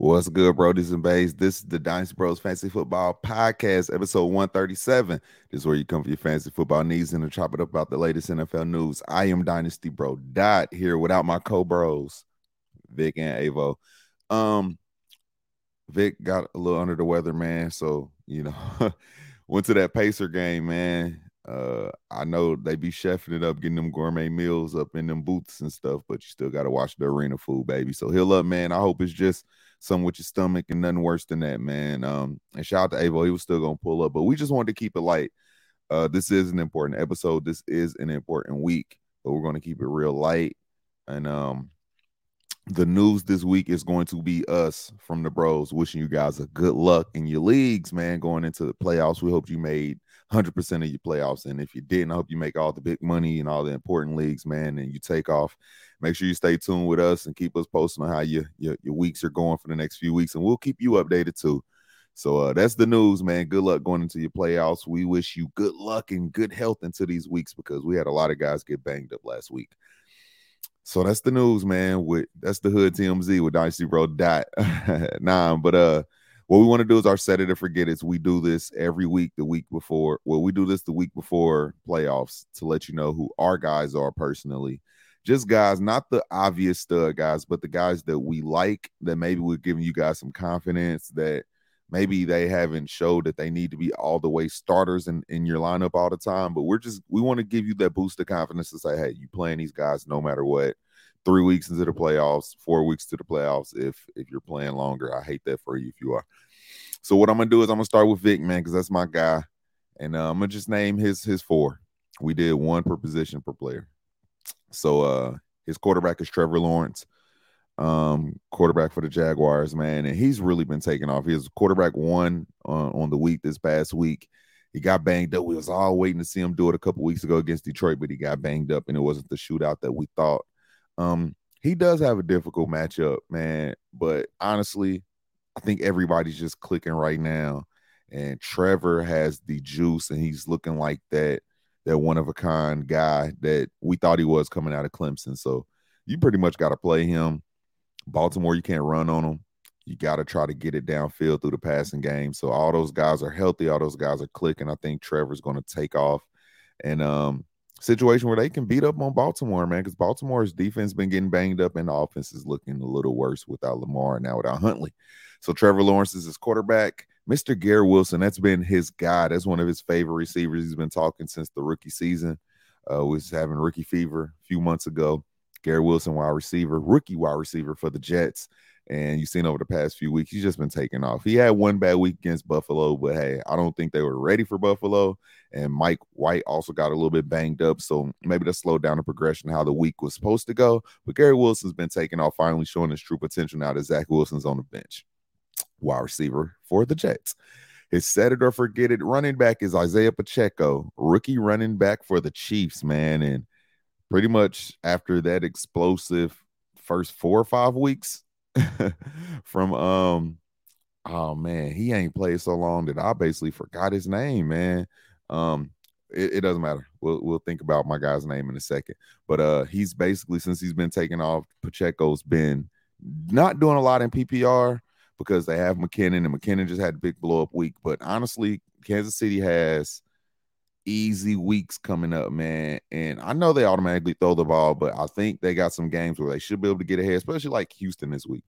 What's good, Brodies and Bays? This is the Dynasty Bros Fantasy Football Podcast, episode 137. This is where you come for your fantasy football needs and to chop it up about the latest NFL news. I am Dynasty Bro Dot here without my co-bros, Vic and Avo. Um, Vic got a little under the weather, man. So, you know, went to that Pacer game, man. Uh, I know they be chefing it up, getting them gourmet meals up in them booths and stuff, but you still got to watch the arena food, baby. So heal up, man. I hope it's just – something with your stomach and nothing worse than that, man. Um, and shout out to Avo, he was still gonna pull up, but we just wanted to keep it light. Uh, this is an important episode. This is an important week, but we're gonna keep it real light. And um, the news this week is going to be us from the bros wishing you guys a good luck in your leagues, man, going into the playoffs. We hope you made 100% of your playoffs. And if you didn't, I hope you make all the big money and all the important leagues, man, and you take off make sure you stay tuned with us and keep us posting on how your, your, your weeks are going for the next few weeks, and we'll keep you updated too. So uh, that's the news, man. Good luck going into your playoffs. We wish you good luck and good health into these weeks because we had a lot of guys get banged up last week. So that's the news, man. With that's the hood TMZ with Dynasty Bro dot nine. But uh what we want to do is our set it or forget it. We do this every week, the week before. Well, we do this the week before playoffs to let you know who our guys are personally just guys, not the obvious stud guys, but the guys that we like that maybe we're giving you guys some confidence that maybe they haven't showed that they need to be all the way starters in, in your lineup all the time. But we're just we want to give you that boost of confidence to say, hey, you playing these guys no matter what. Three weeks into the playoffs, four weeks to the playoffs. If if you're playing longer, I hate that for you if you are. So what I'm gonna do is I'm gonna start with Vic, man, because that's my guy, and uh, I'm gonna just name his his four. We did one per position per player. So uh his quarterback is Trevor Lawrence, um, quarterback for the Jaguars, man, and he's really been taking off. He was quarterback one uh, on the week this past week. He got banged up. We was all waiting to see him do it a couple weeks ago against Detroit, but he got banged up, and it wasn't the shootout that we thought. Um, he does have a difficult matchup, man. But honestly, I think everybody's just clicking right now. And Trevor has the juice, and he's looking like that that one of a kind guy that we thought he was coming out of Clemson. So you pretty much got to play him. Baltimore, you can't run on him. You got to try to get it downfield through the passing game. So all those guys are healthy. All those guys are clicking. I think Trevor's going to take off. And um, situation where they can beat up on Baltimore, man, because Baltimore's defense been getting banged up and the offense is looking a little worse without Lamar and now without Huntley. So Trevor Lawrence is his quarterback. Mr. Garrett Wilson, that's been his guy. That's one of his favorite receivers. He's been talking since the rookie season. Uh, was having rookie fever a few months ago. Garrett Wilson, wide receiver, rookie wide receiver for the Jets. And you've seen over the past few weeks, he's just been taking off. He had one bad week against Buffalo, but hey, I don't think they were ready for Buffalo. And Mike White also got a little bit banged up. So maybe that slowed down the progression how the week was supposed to go. But Garrett Wilson's been taking off, finally showing his true potential now that Zach Wilson's on the bench wide receiver for the Jets. His set it or forget it running back is Isaiah Pacheco, rookie running back for the Chiefs, man. And pretty much after that explosive first four or five weeks from um oh man, he ain't played so long that I basically forgot his name, man. Um it, it, doesn't matter. We'll we'll think about my guy's name in a second. But uh he's basically since he's been taken off, Pacheco's been not doing a lot in PPR, because they have McKinnon and McKinnon just had a big blow up week. But honestly, Kansas City has easy weeks coming up, man. And I know they automatically throw the ball, but I think they got some games where they should be able to get ahead, especially like Houston this week.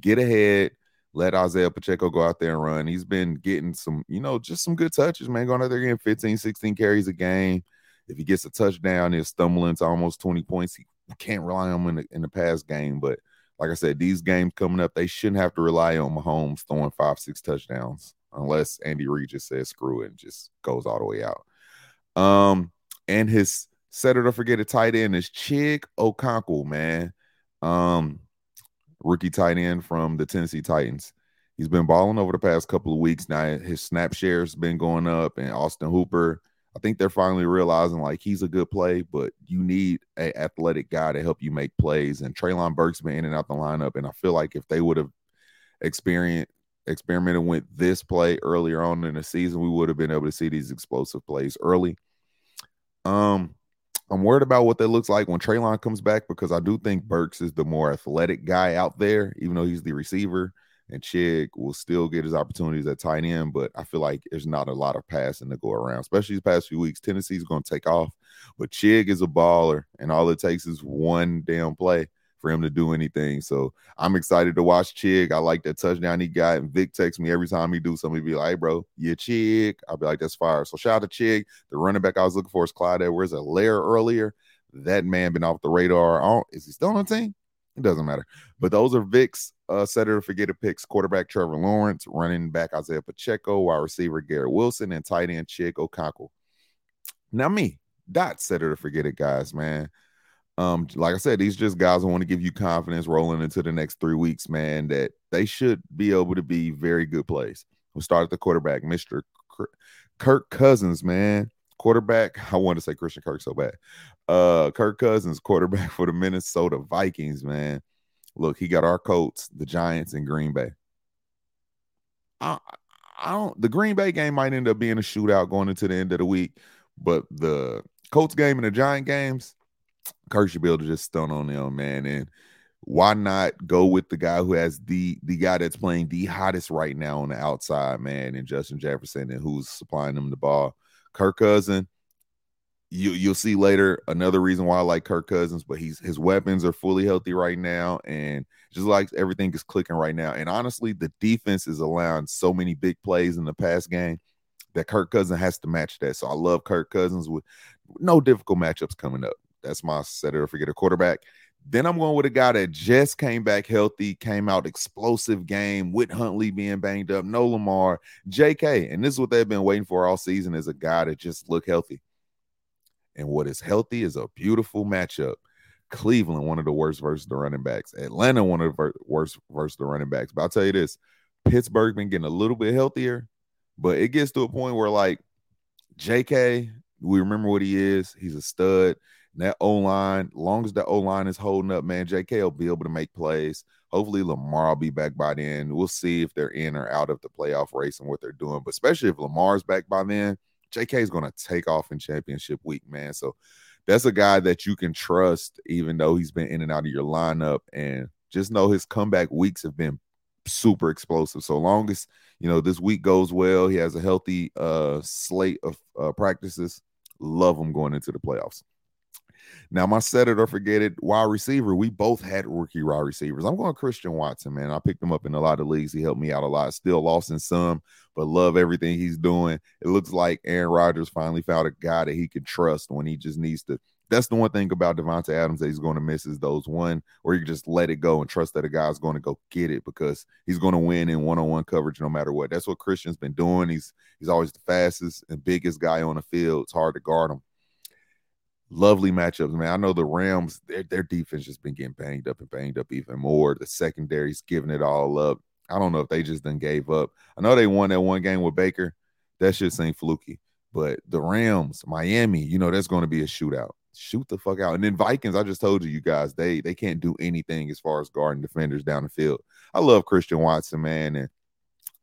Get ahead, let Isaiah Pacheco go out there and run. He's been getting some, you know, just some good touches, man. Going out there getting 15, 16 carries a game. If he gets a touchdown, he's stumbling to almost 20 points. He can't rely on him in the, in the pass game, but like I said, these games coming up, they shouldn't have to rely on Mahomes throwing five, six touchdowns unless Andy Reid just says screw it and just goes all the way out. Um, and his setter to forget a tight end is Chig Okonkwo, man. Um, rookie tight end from the Tennessee Titans. He's been balling over the past couple of weeks. Now his snap share's been going up, and Austin Hooper I think they're finally realizing like he's a good play, but you need a athletic guy to help you make plays. And Treylon Burks been in and out the lineup, and I feel like if they would have experienced experimented with this play earlier on in the season, we would have been able to see these explosive plays early. Um, I'm worried about what that looks like when Treylon comes back because I do think Burks is the more athletic guy out there, even though he's the receiver. and Chig will still get his opportunities at tight end, but I feel like there's not a lot of passing to go around, especially these past few weeks. Tennessee's going to take off, but Chig is a baller, and all it takes is one damn play for him to do anything. So I'm excited to watch Chig. I like that touchdown he got. And Vic texts me every time he do something. He be like, hey, bro, you Chig. I'll be like, that's fire. So shout out to Chig. The running back I was looking for is Clyde Edwards-Helaire earlier. That man been off the radar. is he still on the team? It doesn't matter. But those are Vic's uh, setter to forget it picks. Quarterback Trevor Lawrence, running back Isaiah Pacheco, wide receiver Garrett Wilson, and tight end Chig Okonkwo. Now me, dot setter to forget it, guys, man. Um, like I said, these just guys who want to give you confidence rolling into the next three weeks, man, that they should be able to be very good plays. We'll start at the quarterback, Mr. Kirk Cousins, man. Quarterback, I want to say Christian Kirk so bad. Uh, Kirk Cousins, quarterback for the Minnesota Vikings, man. Look, he got our Colts, the Giants, and Green Bay. I, I don't. The Green Bay game might end up being a shootout going into the end of the week, but the Colts game and the Giant games, Kirk should be able to just stun on them, man. And why not go with the guy who has the the guy that's playing the hottest right now on the outside, man, and Justin Jefferson, and who's supplying them the ball. Kirk Cousin, you you'll see later another reason why I like Kirk Cousins, but he's his weapons are fully healthy right now, and just like everything is clicking right now. And honestly, the defense is allowing so many big plays in the pass game that Kirk Cousins has to match that. So I love Kirk Cousins with no difficult matchups coming up. That's my setter forget a quarterback. Then I'm going with a guy that just came back healthy, came out explosive game with Huntley being banged up, no Lamar, JK. And this is what they've been waiting for all season is a guy that just look healthy. And what is healthy is a beautiful matchup. Cleveland, one of the worst versus the running backs. Atlanta, one of the worst versus the running backs. But I'll tell you this Pittsburgh been getting a little bit healthier, but it gets to a point where like JK, we remember what he is. He's a stud that O line, long as the O line is holding up, man, JK will be able to make plays. Hopefully, Lamar will be back by then. We'll see if they're in or out of the playoff race and what they're doing. But especially if Lamar's back by then, JK is going to take off in championship week, man. So that's a guy that you can trust, even though he's been in and out of your lineup. And just know his comeback weeks have been super explosive. So long as you know this week goes well, he has a healthy uh slate of uh, practices. Love him going into the playoffs. Now, my set it or forget it wide receiver, we both had rookie wide receivers. I'm going Christian Watson, man. I picked him up in a lot of leagues. He helped me out a lot. Still lost in some, but love everything he's doing. It looks like Aaron Rodgers finally found a guy that he can trust when he just needs to. That's the one thing about Davante Adams that he's going to miss is those one where you just let it go and trust that a guy's going to go get it because he's going to win in one-on-one coverage no matter what. That's what Christian's been doing. He's he's always the fastest and biggest guy on the field. It's hard to guard him lovely matchups, man. I know the Rams, their, their defense just been getting banged up and banged up even more. The secondary's giving it all up. I don't know if they just done gave up. I know they won that one game with Baker. That shit seemed fluky. But the Rams, Miami, you know, that's going to be a shootout. Shoot the fuck out. And then Vikings, I just told you, you guys, they they can't do anything as far as guarding defenders down the field. I love Christian Watson, man, and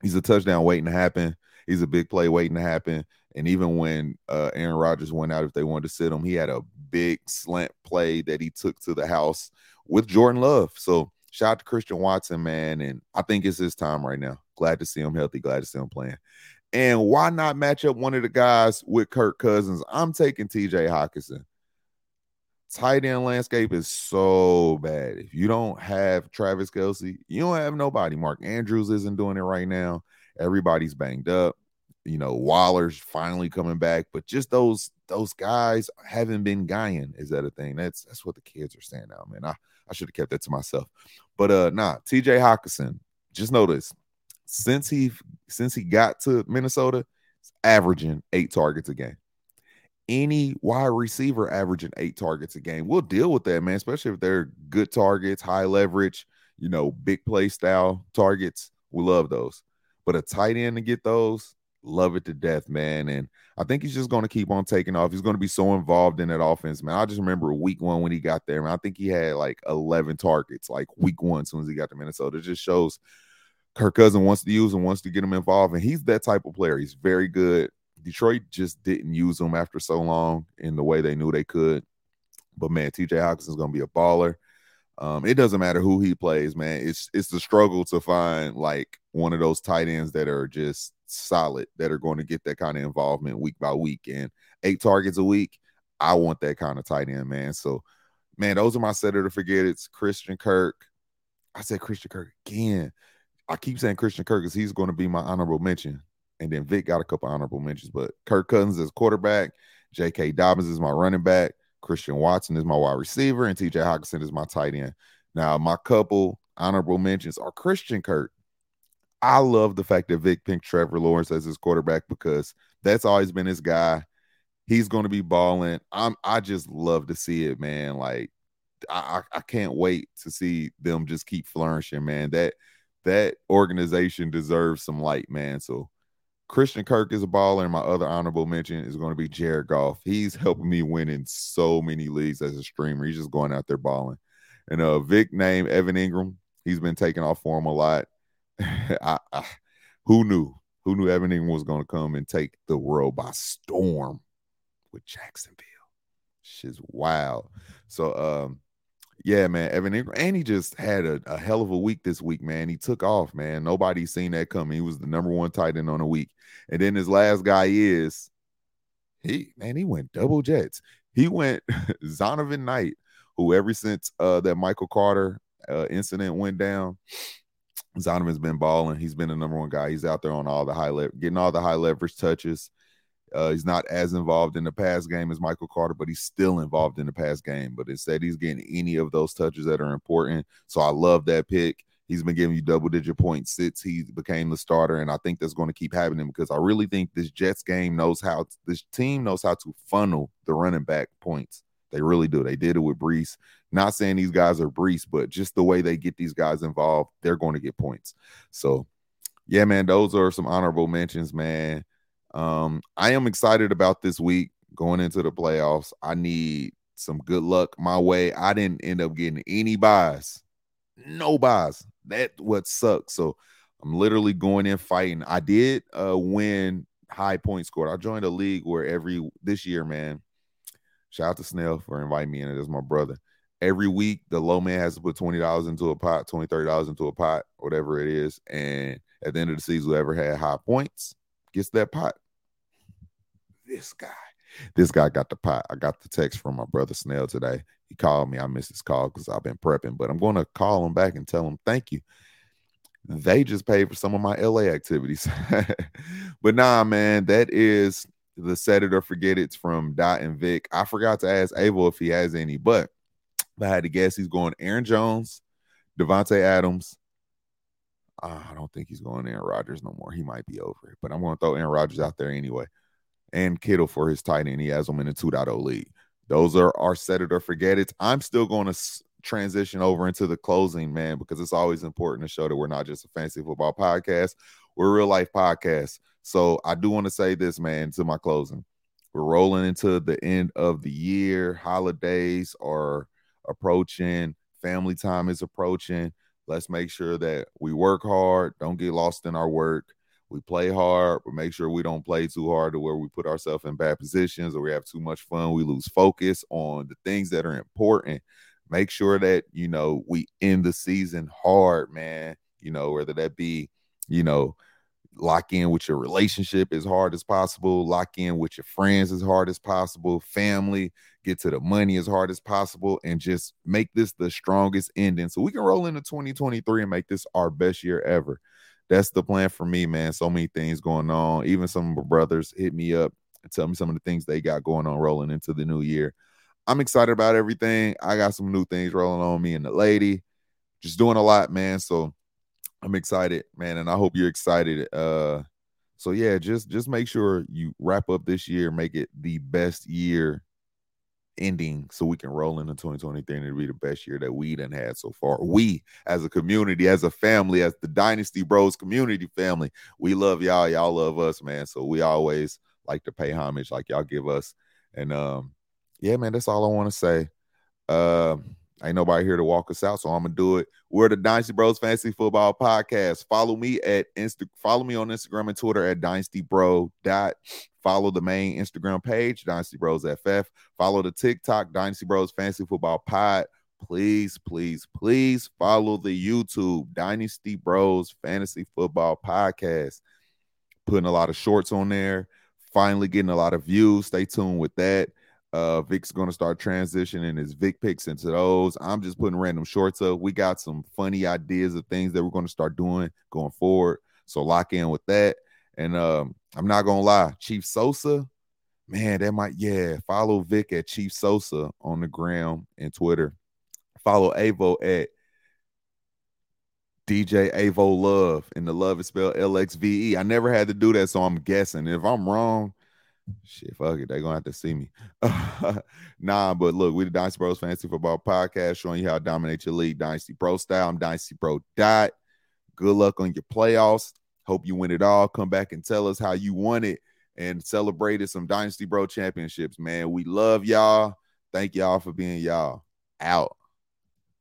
he's a touchdown waiting to happen. He's a big play waiting to happen. And even when uh, Aaron Rodgers went out, if they wanted to sit him, he had a big slant play that he took to the house with Jordan Love. So shout out to Christian Watson, man. And I think it's his time right now. Glad to see him healthy. Glad to see him playing. And why not match up one of the guys with Kirk Cousins? I'm taking TJ Hockenson. Tight end landscape is so bad. If you don't have Travis Kelce, you don't have nobody. Mark Andrews isn't doing it right now. Everybody's banged up you know, Waller's finally coming back, but just those those guys haven't been guying. Is that a thing? That's that's what the kids are saying now, man. I, I should have kept that to myself. But uh nah, TJ Hockenson, just notice since he since he got to Minnesota, averaging eight targets a game. Any wide receiver averaging eight targets a game. We'll deal with that, man, especially if they're good targets, high leverage, you know, big play style targets. We love those. But a tight end to get those, love it to death, man. And I think he's just going to keep on taking off. He's going to be so involved in that offense, man. I just remember week one when he got there, man. I think he had like 11 targets, like week one, as soon as he got to Minnesota. It just shows Kirk Cousin wants to use him, wants to get him involved. And he's that type of player. He's very good. Detroit just didn't use him after so long in the way they knew they could. But man, TJ Hockenson is going to be a baller. Um, it doesn't matter who he plays, man. It's it's the struggle to find like one of those tight ends that are just solid, that are going to get that kind of involvement week by week and eight targets a week. I want that kind of tight end, man. So, man, those are my setter to forget. It's Christian Kirk. I said Christian Kirk again. I keep saying Christian Kirk because he's going to be my honorable mention. And then Vic got a couple honorable mentions, but Kirk Cousins is quarterback. J.K. Dobbins is my running back. Christian Watson is my wide receiver, and TJ Hockenson is my tight end. Now, my couple honorable mentions are Christian Kirk. I love the fact that Vic picked Trevor Lawrence as his quarterback because that's always been his guy. He's going to be balling. I'm. I just love to see it, man. Like, I, I can't wait to see them just keep flourishing, man. That that organization deserves some light, man. So Christian Kirk is a baller, and my other honorable mention is going to be Jared Goff. He's helping me win in so many leagues as a streamer. He's just going out there balling. And uh, Vic named Evan Engram. He's been taking off for him a lot. I, I, who knew? Who knew Evan Engram was going to come and take the world by storm with Jacksonville? Shit's wild. So, um, yeah, man, Evan Engram, and he just had a, a, hell of a week this week, man. He took off, man. Nobody's seen that coming. He was the number one tight end on the week. And then his last guy is he, man, he went double jets. He went Zonovan Knight, who ever since uh that Michael Carter uh, incident went down, Zonovan's been balling. He's been the number one guy. He's out there on all the high level, getting all the high leverage touches. Uh, he's not as involved in the pass game as Michael Carter, but he's still involved in the pass game. But instead, he's getting any of those touches that are important. So I love that pick. He's been giving you double digit points since he became the starter. And I think that's going to keep happening because I really think this Jets game knows how, this team knows how to funnel the running back points. They really do. They did it with Breece. Not saying these guys are Breece, but just the way they get these guys involved, they're going to get points. So, yeah, man, those are some honorable mentions, man. Um, I am excited about this week going into the playoffs. I need some good luck my way. I didn't end up getting any buys, no buys. That what sucks. So I'm literally going in fighting. I did uh win high point score. I joined a league where every this year, man. Shout out to Snell for inviting me in. It is my brother. Every week, the low man has to put twenty dollars into a pot, 20 $30 into a pot, whatever it is. And at the end of the season, whoever had high points gets that pot this guy. This guy got the pot. I got the text from my brother Snell today. He called me. I missed his call because I've been prepping, but I'm going to call him back and tell him thank you. They just paid for some of my LA activities. but nah, man, that is the set it or forget it's from Dot and Vic. I forgot to ask Abel if he has any, but I had to guess he's going Aaron Jones, Davante Adams. Uh, I don't think he's going Aaron Rodgers no more. He might be over it, but I'm going to throw Aaron Rodgers out there anyway and Kittle for his tight end. He has them in a 2.0 league. Those are our set it or forget it. I'm still going to transition over into the closing, man, because it's always important to show that we're not just a fancy football podcast, we're real life podcast. So I do want to say this, man, to my closing. We're rolling into the end of the year. Holidays are approaching, family time is approaching. Let's make sure that we work hard, don't get lost in our work we play hard, but make sure we don't play too hard to where we put ourselves in bad positions or we have too much fun. We lose focus on the things that are important. Make sure that, you know, we end the season hard, man. You know, whether that be, you know, lock in with your relationship as hard as possible, lock in with your friends as hard as possible, family, get to the money as hard as possible, and just make this the strongest ending so we can roll into 2023 and make this our best year ever that's the plan for me, man. So many things going on. Even some of my brothers hit me up and tell me some of the things they got going on rolling into the new year. I'm excited about everything. I got some new things rolling on me and the lady. Just doing a lot, man. So I'm excited, man, and I hope you're excited. Uh so yeah, just just make sure you wrap up this year, make it the best year ending so we can roll into 2023 and it'll be the best year that we done had so far. We as a community, as a family, as the Dynasty Bros community family, we love y'all. Y'all love us, man. So we always like to pay homage like y'all give us. And um, yeah, man, that's all I want to say. Uh, ain't nobody here to walk us out, so I'm gonna do it. We're the Dynasty Bros Fantasy Football Podcast. Follow me at Insta. Follow me on Instagram and Twitter at Dynasty Bro. Dot Follow the main Instagram page, Dynasty Bros FF. Follow the TikTok, Dynasty Bros Fantasy Football Pod. please, please, please follow the YouTube Dynasty Bros Fantasy Football Podcast. Putting a lot of shorts on there, finally getting a lot of views. Stay tuned with that. Uh, Vic's going to start transitioning his Vic picks into those. I'm just putting random shorts up. We got some funny ideas of things that we're going to start doing going forward. So lock in with that. And um, I'm not gonna lie, Chief Sosa, man, that might yeah. Follow Vic at Chief Sosa on the gram and Twitter. Follow Avo at DJ Avo Love, and the love is spelled L X V E. I never had to do that, so I'm guessing. If I'm wrong, shit, fuck it, they're gonna have to see me. nah, but look, we the Dynasty Bros Fantasy Football Podcast, showing you how to dominate your league, Dynasty Pro style. I'm Dynasty Bro Dot. Good luck on your playoffs. Hope you win it all. Come back and tell us how you won it and celebrated some Dynasty Bro championships, man. We love y'all. Thank y'all for being y'all. Out.